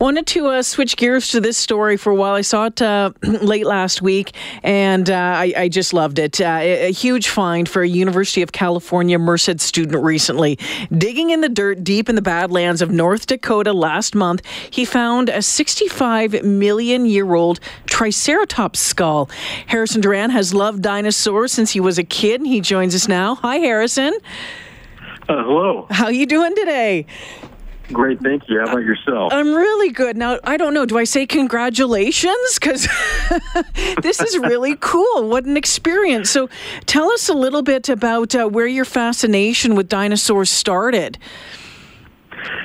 Wanted to uh, switch gears to this story for a while. I saw it uh, late last week, and uh, I, I, just loved it. Uh, a huge find for a University of California Merced student recently. Digging in the dirt deep in the Badlands of North Dakota last month, he found a 65 million year old Triceratops skull. Harrison Duran has loved dinosaurs since he was a kid, and he joins us now. Hi, Harrison. Uh, hello. How you doing today? Great, thank you. How about yourself? I'm really good. Now, I don't know. Do I say congratulations? Because this is really cool. What an experience. So, tell us a little bit about uh, where your fascination with dinosaurs started.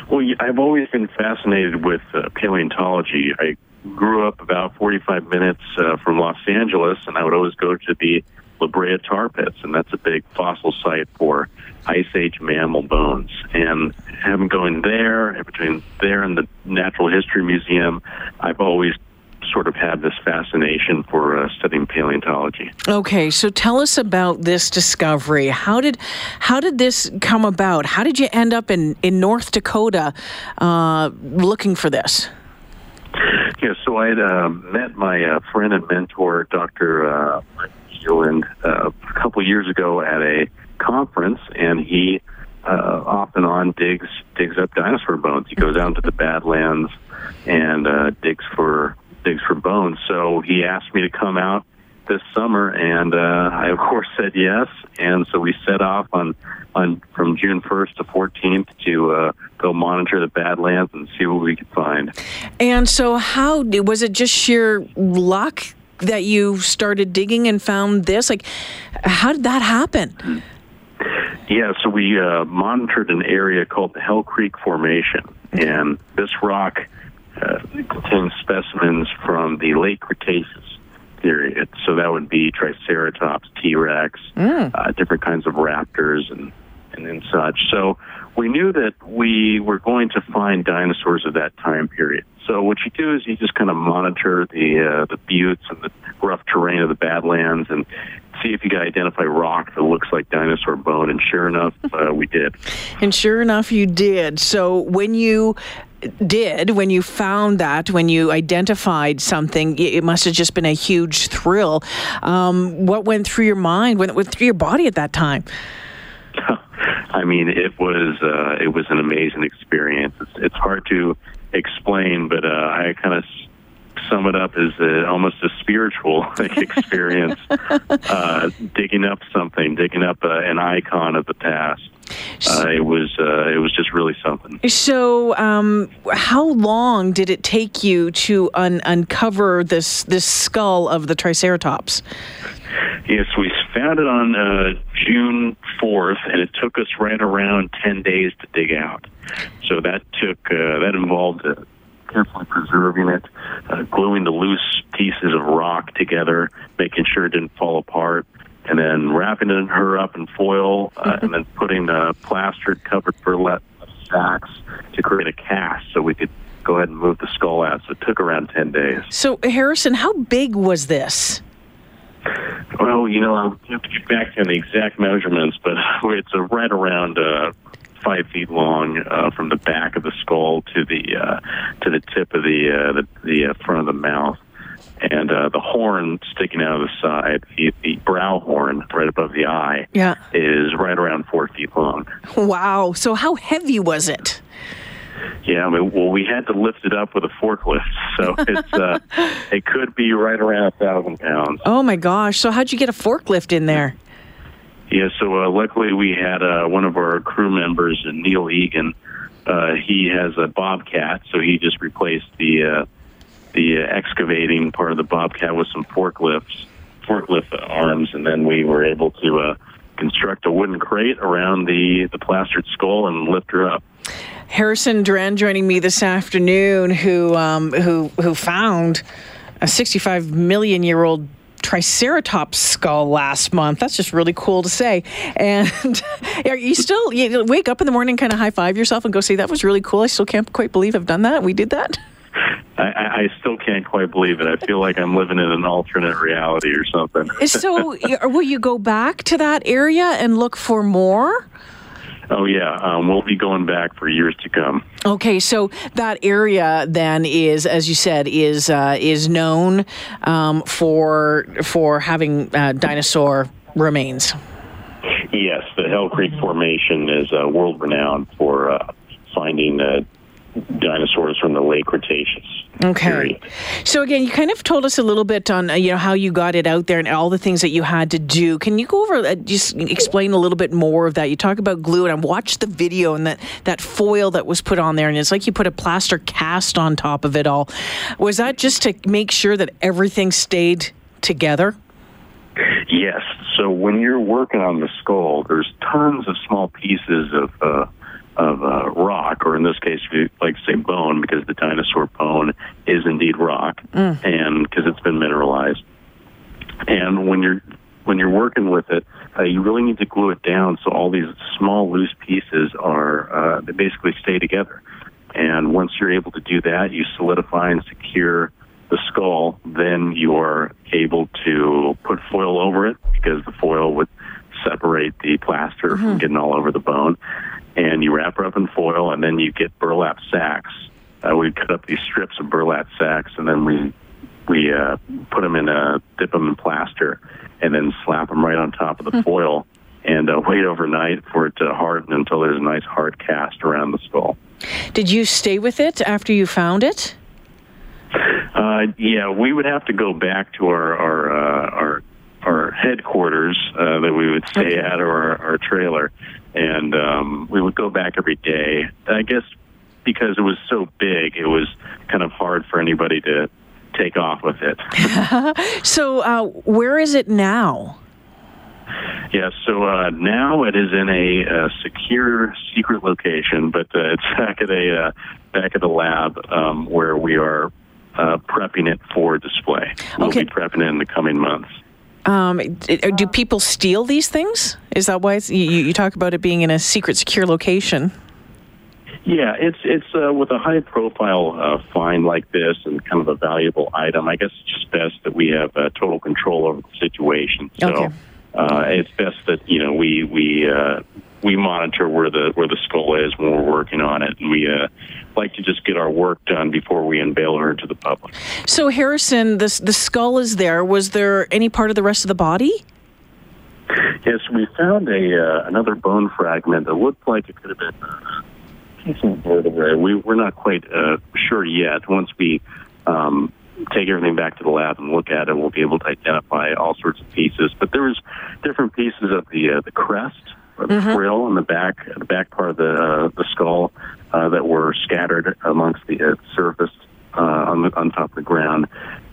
Well, I've always been fascinated with uh, paleontology. I grew up about 45 minutes uh, from Los Angeles, and I would always go to the La Brea tar pits, and that's a big fossil site for Ice Age mammal bones. And having going there, between there and the Natural History Museum, I've always sort of had this fascination for uh, studying paleontology. Okay, so tell us about this discovery. How did how did this come about? How did you end up in in North Dakota uh, looking for this? Yeah, so I had uh, met my uh, friend and mentor, Dr. Kjelland, uh, a couple years ago at a conference, and he uh, off and on digs digs up dinosaur bones. He goes out to the Badlands and uh, digs for digs for bones. So he asked me to come out this summer, and uh, I of course said yes. And so we set off on on from June 1st to 14th to uh, go monitor the Badlands and see what we could find. And so, how was it? Just sheer luck that you started digging and found this? Like, how did that happen? Yeah, so we uh, monitored an area called the Hell Creek Formation, and this rock uh, contains specimens from the late Cretaceous period. So that would be Triceratops, T Rex, mm. uh, different kinds of raptors, and and, and such. So we knew that we were going to find dinosaurs of that time period. So what you do is you just kind of monitor the uh, the buttes and the rough terrain of the Badlands and see if you can identify rock that looks like dinosaur bone. And sure enough, uh, we did. And sure enough, you did. So when you did when you found that when you identified something it must have just been a huge thrill um, what went through your mind what went through your body at that time I mean, it was uh, it was an amazing experience. It's, it's hard to explain, but uh, I kind of sum it up as a, almost a spiritual experience, uh, digging up something, digging up uh, an icon of the past. Uh, it was uh, it was just really something. So, um, how long did it take you to un- uncover this this skull of the Triceratops? Yes, we found it on uh, June 4th, and it took us right around 10 days to dig out. So that took uh, that involved uh, carefully preserving it, uh, gluing the loose pieces of rock together, making sure it didn't fall apart, and then wrapping it, her up in foil, uh, and then putting uh, plastered, covered burlap sacks to create a cast so we could go ahead and move the skull out. So it took around 10 days. So, Harrison, how big was this? Well, you know, I'll have to get back to the exact measurements, but it's a right around uh, five feet long uh, from the back of the skull to the uh, to the tip of the uh, the, the uh, front of the mouth, and uh, the horn sticking out of the side, the, the brow horn right above the eye, yeah. is right around four feet long. Wow! So how heavy was it? Yeah, well, we had to lift it up with a forklift, so it's uh, it could be right around a thousand pounds. Oh my gosh! So how'd you get a forklift in there? Yeah, so uh, luckily we had uh, one of our crew members, Neil Egan. Uh, he has a bobcat, so he just replaced the uh, the uh, excavating part of the bobcat with some forklifts, forklift arms, and then we were able to uh, construct a wooden crate around the the plastered skull and lift her up. Harrison Duran joining me this afternoon, who um, who who found a 65 million year old Triceratops skull last month. That's just really cool to say. And are you still you wake up in the morning, kind of high five yourself, and go, "See, that was really cool." I still can't quite believe I've done that. We did that. I, I still can't quite believe it. I feel like I'm living in an alternate reality or something. so, will you go back to that area and look for more? Oh yeah, um, we'll be going back for years to come. Okay, so that area then is, as you said, is uh, is known um, for for having uh, dinosaur remains. Yes, the Hell Creek Formation is uh, world renowned for uh, finding uh, dinosaurs from the late Cretaceous. Okay. Period. So again, you kind of told us a little bit on uh, you know how you got it out there and all the things that you had to do. Can you go over uh, just explain a little bit more of that? You talk about glue, and I watched the video and that that foil that was put on there, and it's like you put a plaster cast on top of it all. Was that just to make sure that everything stayed together? Yes. So when you're working on the skull, there's tons of small pieces of. Uh, of uh, rock, or in this case, if you like to say bone, because the dinosaur bone is indeed rock, mm. and because it's been mineralized. And when you're when you're working with it, uh, you really need to glue it down so all these small loose pieces are uh, they basically stay together. And once you're able to do that, you solidify and secure the skull. Then you are able to put foil over it because the foil would separate the plaster mm-hmm. from getting all over the bone and you wrap her up in foil, and then you get burlap sacks. Uh, we cut up these strips of burlap sacks, and then we we uh, put them in a dip them in plaster, and then slap them right on top of the hmm. foil, and uh, wait overnight for it to harden until there's a nice hard cast around the skull. Did you stay with it after you found it? Uh, yeah, we would have to go back to our our uh, headquarters uh, that we would stay okay. at, or our, our trailer, and um, we would go back every day. I guess because it was so big, it was kind of hard for anybody to take off with it. so, uh, where is it now? Yeah, so uh, now it is in a, a, secure, secret location, but uh, it's back at a uh, back at the lab um, where we are uh, prepping it for display. We'll okay. be prepping it in the coming months. Um, do people steal these things? Is that why you, you, talk about it being in a secret, secure location? Yeah, it's it's uh, with a high profile uh, find like this and kind of a valuable item. I guess it's just best that we have uh, total control over the situation. So okay. Uh, it's best that you know we we uh, we monitor where the where the skull is when we're working on it, and we uh, like to just get our work done before we unveil her to the public. So, Harrison, the the skull is there. Was there any part of the rest of the body? Yes, we found a uh, another bone fragment that looked like it could have been a piece of vertebrae. We we're not quite uh, sure yet. Once we um, take everything back to the lab and look at it, we'll be able to identify all sorts of pieces. But there was different pieces of the uh, the crest or the mm-hmm. frill in the back, the back part of the uh, the skull uh, that were scattered amongst the uh, surface uh, on the on top of the ground.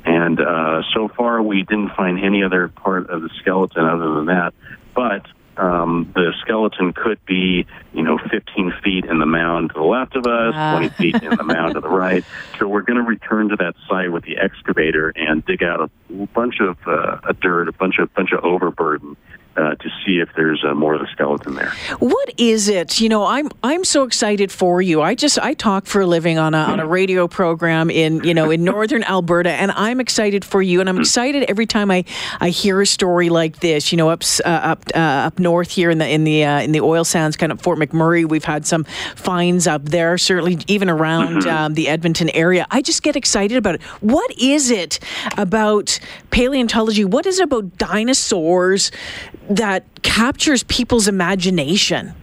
And uh, so far, we didn't find any other part of the skeleton other than that. But um, the skeleton could be, you know, 15 feet in the mound to the left of us, uh. 20 feet in the mound to the right. So we're going to return to that site with the excavator and dig out a bunch of uh, a dirt, a bunch of bunch of overburden, uh, to see if there's uh, more of the skeleton there. What is it? You know, I'm I'm so excited for you. I just I talk for a living on a on a radio program in you know in northern Alberta, and I'm excited for you, and I'm excited every time I, I hear a story like this. You know, up uh, up uh, up north here in the in the uh, in the oil sands, kind of Fort McMurray, we've had some finds up there. Certainly, even around mm-hmm. um, the Edmonton area. I just get excited about it. What is it about paleontology? What is it about dinosaurs? That captures people's imagination?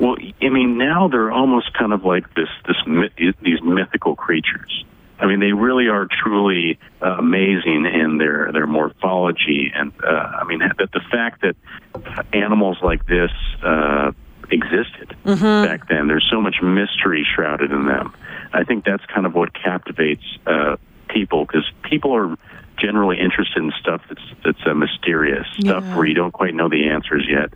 Well, I mean, now they're almost kind of like this, this these mythical creatures. I mean, they really are truly uh, amazing in their their morphology, and uh, I mean that the fact that animals like this uh, existed mm-hmm. back then. There's so much mystery shrouded in them. I think that's kind of what captivates uh, people because people are generally interested in stuff that's that's uh, mysterious stuff where you don't quite know the answers yet,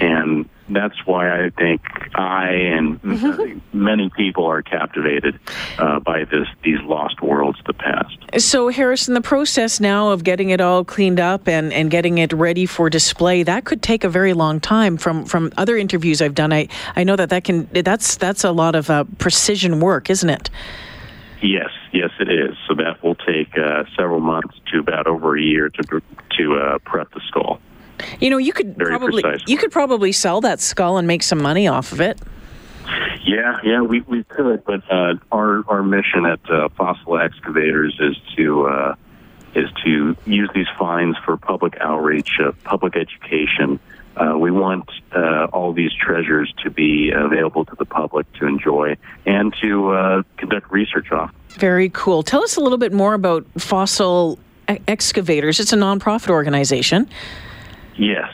and that's why I think I and mm-hmm. many people are captivated uh, by this these lost worlds of the past. So, Harrison, the process now of getting it all cleaned up and, and getting it ready for display that could take a very long time. From from other interviews I've done, I I know that that can that's that's a lot of uh, precision work, isn't it? Yes, Yes, it is. So that will take uh, several months to about over a year to to uh, prep the skull. You know, you could Very probably you could probably sell that skull and make some money off of it. Yeah, yeah, we, we could, but uh, our our mission at uh, Fossil Excavators is to uh, is to use these finds for public outreach, uh, public education. Uh, we want uh, all these treasures to be available to the public to enjoy and to uh, conduct research off. Very cool. Tell us a little bit more about Fossil E- Excavators. It's a nonprofit organization. Yes.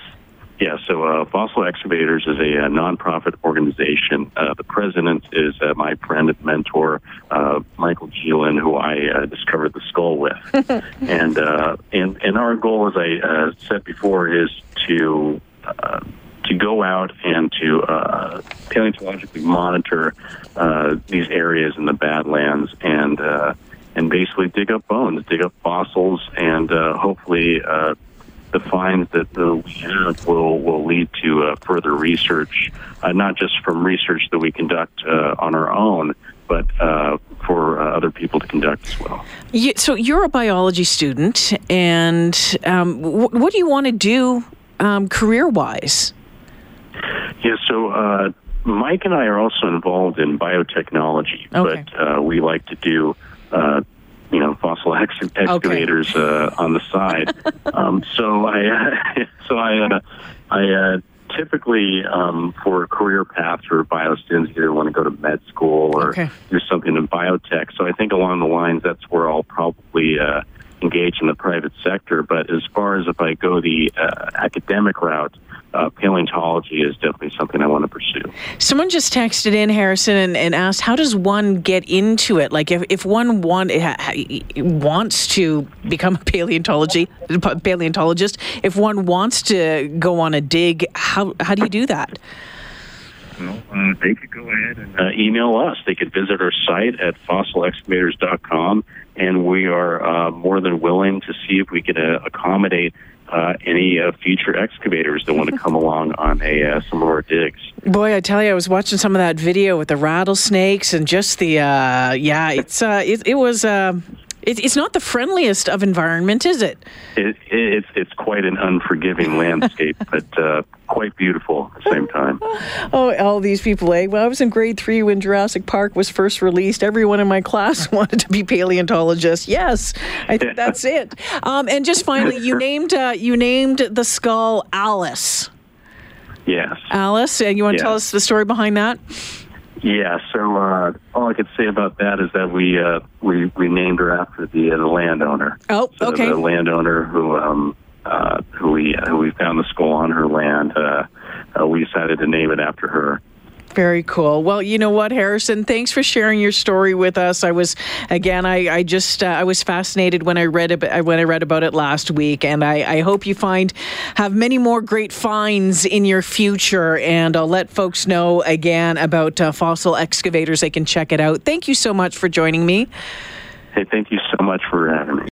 Yeah, so uh, Fossil Excavators is a, uh nonprofit organization. Uh, the president is uh, my friend and mentor, uh, Michael Kjelland, who I uh, discovered the skull with. and, uh, and and our goal, as I uh, said before, is to uh, to go out and to uh, paleontologically monitor uh, these areas in the Badlands and uh, and basically dig up bones, dig up fossils, and uh, hopefully uh, the finds that we have will will lead to uh, further research, not just from research that we conduct on our own, but uh, for uh, other people to conduct as well. You, so you're a biology student, and um, wh- what do you want to do um, career-wise? Yeah, so uh, Mike and I are also involved in biotechnology, Okay. but uh, we like to do, uh, you know, fossil ex- excavators uh, on the side. um, so I, so I, uh, I uh, typically um, for a career path for bio students either want to go to med school or Okay. do something in biotech. So I think along the lines that's where I'll probably. Uh, engage in the private sector but as far as if i go the uh, academic route uh, paleontology is definitely something I want to pursue. Someone just texted in Harrison and, and asked, "How does one get into it? Like, if, if one want, ha, ha- wants to become a paleontology paleontologist, if one wants to go on a dig, how how do you do that?" Well, uh, they could go ahead and uh, email us. They could visit our site at fossilexcavators.com, and we are uh, more than willing to see if we can uh, accommodate uh, any uh, future excavators that want to come along on a uh, some of our digs. Boy, I tell you, I was watching some of that video with the rattlesnakes and just the uh, yeah, it's uh, it, it was. It, it's not the friendliest of environment, is it? It, it's it's quite an unforgiving landscape, but uh, quite beautiful at the same time. Oh, all these people, eh? When I was in grade three when Jurassic Park was first released, everyone in my class wanted to be paleontologists. Yes, I think that's it. Um, and just finally, you named uh, you named the skull Alice. Yes. Alice, and you want to tell us the story behind that? Yeah, so uh, all I could say about that is that we uh, we we named her after the uh, the landowner. Oh, So okay. The landowner who um uh, who we who we found the skull on her land. Uh, uh, we decided to name it after her. Very cool. Well, you know what, Harrison? Thanks for sharing your story with us. I was, again, I, I just, uh, I was fascinated when I read about, when I read about it last week, and I, I hope you find have many more great finds in your future. And I'll let folks know again about uh, fossil excavators. They can check it out. Thank you so much for joining me. Hey, thank you so much for having me.